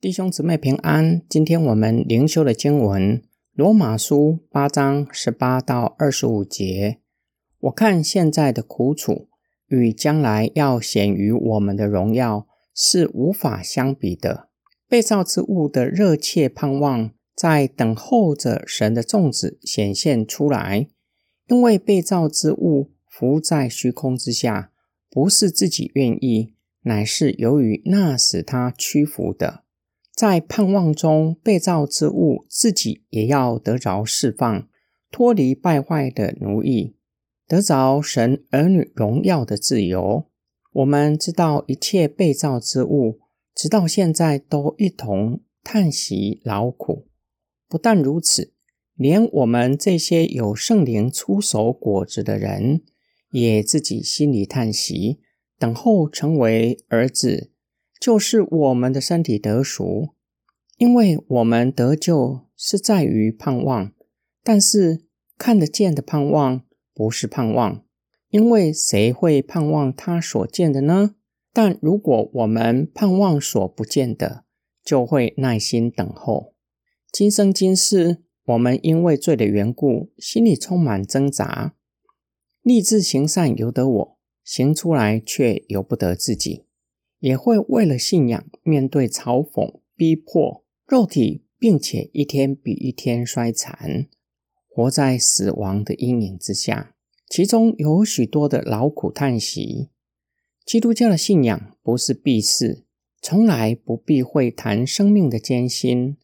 弟兄姊妹平安。今天我们灵修的经文《罗马书》八章十八到二十五节。我看现在的苦楚与将来要显于我们的荣耀是无法相比的。被造之物的热切盼望，在等候着神的种子显现出来。因为被造之物浮在虚空之下，不是自己愿意。乃是由于那使他屈服的，在盼望中被造之物自己也要得着释放，脱离败坏的奴役，得着神儿女荣耀的自由。我们知道一切被造之物，直到现在都一同叹息劳苦。不但如此，连我们这些有圣灵出手果子的人，也自己心里叹息。等候成为儿子，就是我们的身体得赎，因为我们得救是在于盼望，但是看得见的盼望不是盼望，因为谁会盼望他所见的呢？但如果我们盼望所不见的，就会耐心等候。今生今世，我们因为罪的缘故，心里充满挣扎，立志行善由得我。行出来却由不得自己，也会为了信仰面对嘲讽、逼迫，肉体并且一天比一天衰残，活在死亡的阴影之下，其中有许多的劳苦叹息。基督教的信仰不是避世，从来不避讳谈生命的艰辛。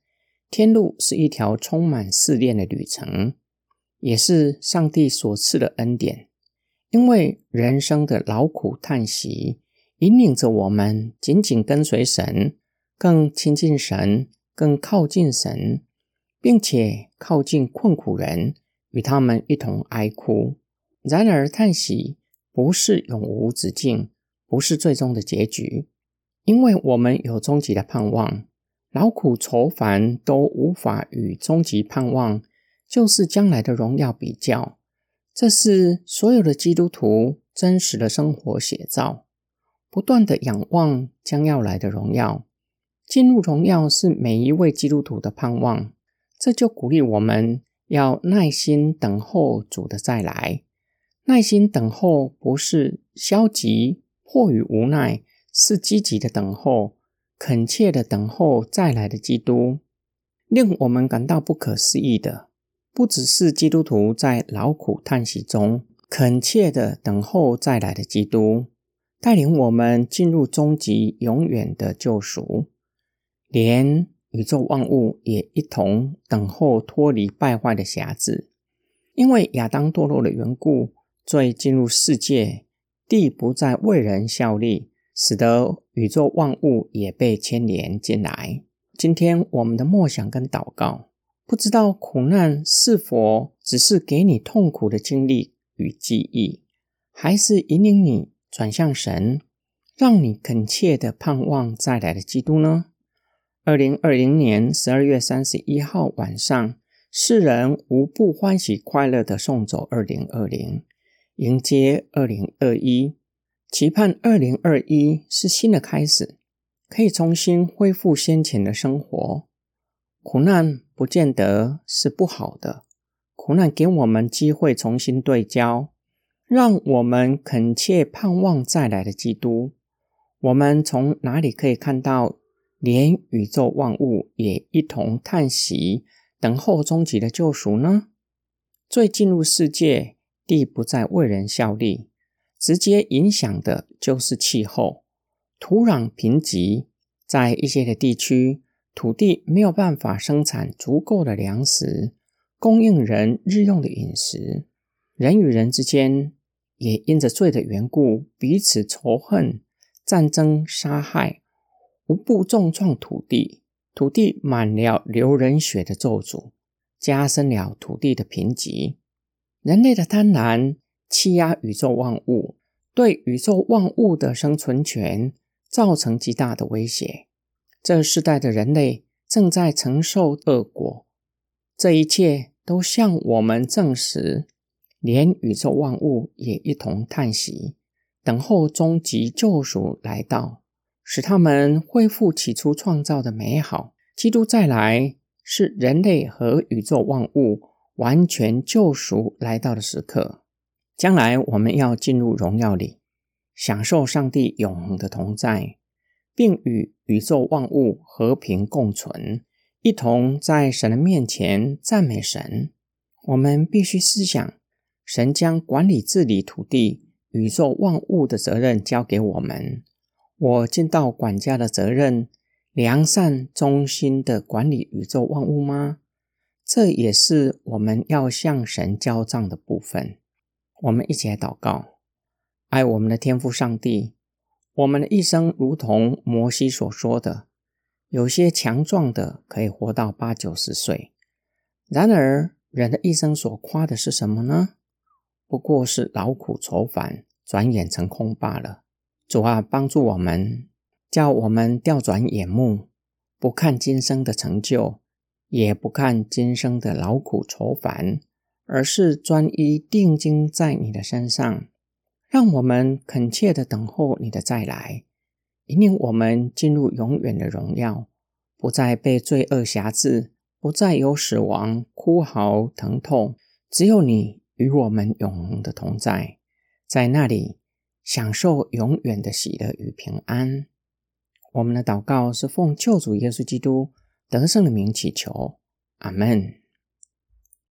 天路是一条充满试炼的旅程，也是上帝所赐的恩典。因为人生的劳苦叹息，引领着我们紧紧跟随神，更亲近神，更靠近神，并且靠近困苦人，与他们一同哀哭。然而，叹息不是永无止境，不是最终的结局，因为我们有终极的盼望。劳苦愁烦都无法与终极盼望，就是将来的荣耀比较。这是所有的基督徒真实的生活写照，不断的仰望将要来的荣耀，进入荣耀是每一位基督徒的盼望。这就鼓励我们要耐心等候主的再来。耐心等候不是消极迫于无奈，是积极的等候，恳切的等候再来的基督。令我们感到不可思议的。不只是基督徒在劳苦叹息中恳切的等候再来的基督，带领我们进入终极永远的救赎，连宇宙万物也一同等候脱离败坏的匣子。因为亚当堕落的缘故，罪进入世界，地不再为人效力，使得宇宙万物也被牵连进来。今天我们的默想跟祷告。不知道苦难是否只是给你痛苦的经历与记忆，还是引领你转向神，让你恳切的盼望再来的基督呢？二零二零年十二月三十一号晚上，世人无不欢喜快乐的送走二零二零，迎接二零二一，期盼二零二一是新的开始，可以重新恢复先前的生活。苦难不见得是不好的，苦难给我们机会重新对焦，让我们恳切盼望再来的基督。我们从哪里可以看到，连宇宙万物也一同叹息，等候终极的救赎呢？最进入世界，地不再为人效力，直接影响的就是气候、土壤贫瘠，在一些的地区。土地没有办法生产足够的粮食，供应人日用的饮食。人与人之间也因着罪的缘故，彼此仇恨、战争、杀害，无不重创土地。土地满了流人血的咒诅，加深了土地的贫瘠。人类的贪婪欺压宇宙万物，对宇宙万物的生存权造成极大的威胁。这世代的人类正在承受恶果，这一切都向我们证实，连宇宙万物也一同叹息，等候终极救赎来到。使他们恢复起初创造的美好。基督再来是人类和宇宙万物完全救赎来到的时刻。将来我们要进入荣耀里，享受上帝永恒的同在，并与宇宙万物和平共存，一同在神的面前赞美神。我们必须思想，神将管理治理土地、宇宙万物的责任交给我们。我尽到管家的责任，良善忠心的管理宇宙万物吗？这也是我们要向神交账的部分。我们一起来祷告：爱我们的天父上帝，我们的一生如同摩西所说的，有些强壮的可以活到八九十岁。然而，人的一生所夸的是什么呢？不过是劳苦愁烦，转眼成空罢了。主啊，帮助我们，叫我们调转眼目，不看今生的成就，也不看今生的劳苦愁烦，而是专一定睛在你的身上。让我们恳切的等候你的再来，引领我们进入永远的荣耀，不再被罪恶辖制，不再有死亡、哭嚎、疼痛，只有你与我们永恒的同在，在那里。享受永远的喜乐与平安。我们的祷告是奉救主耶稣基督得胜的名祈求，阿门。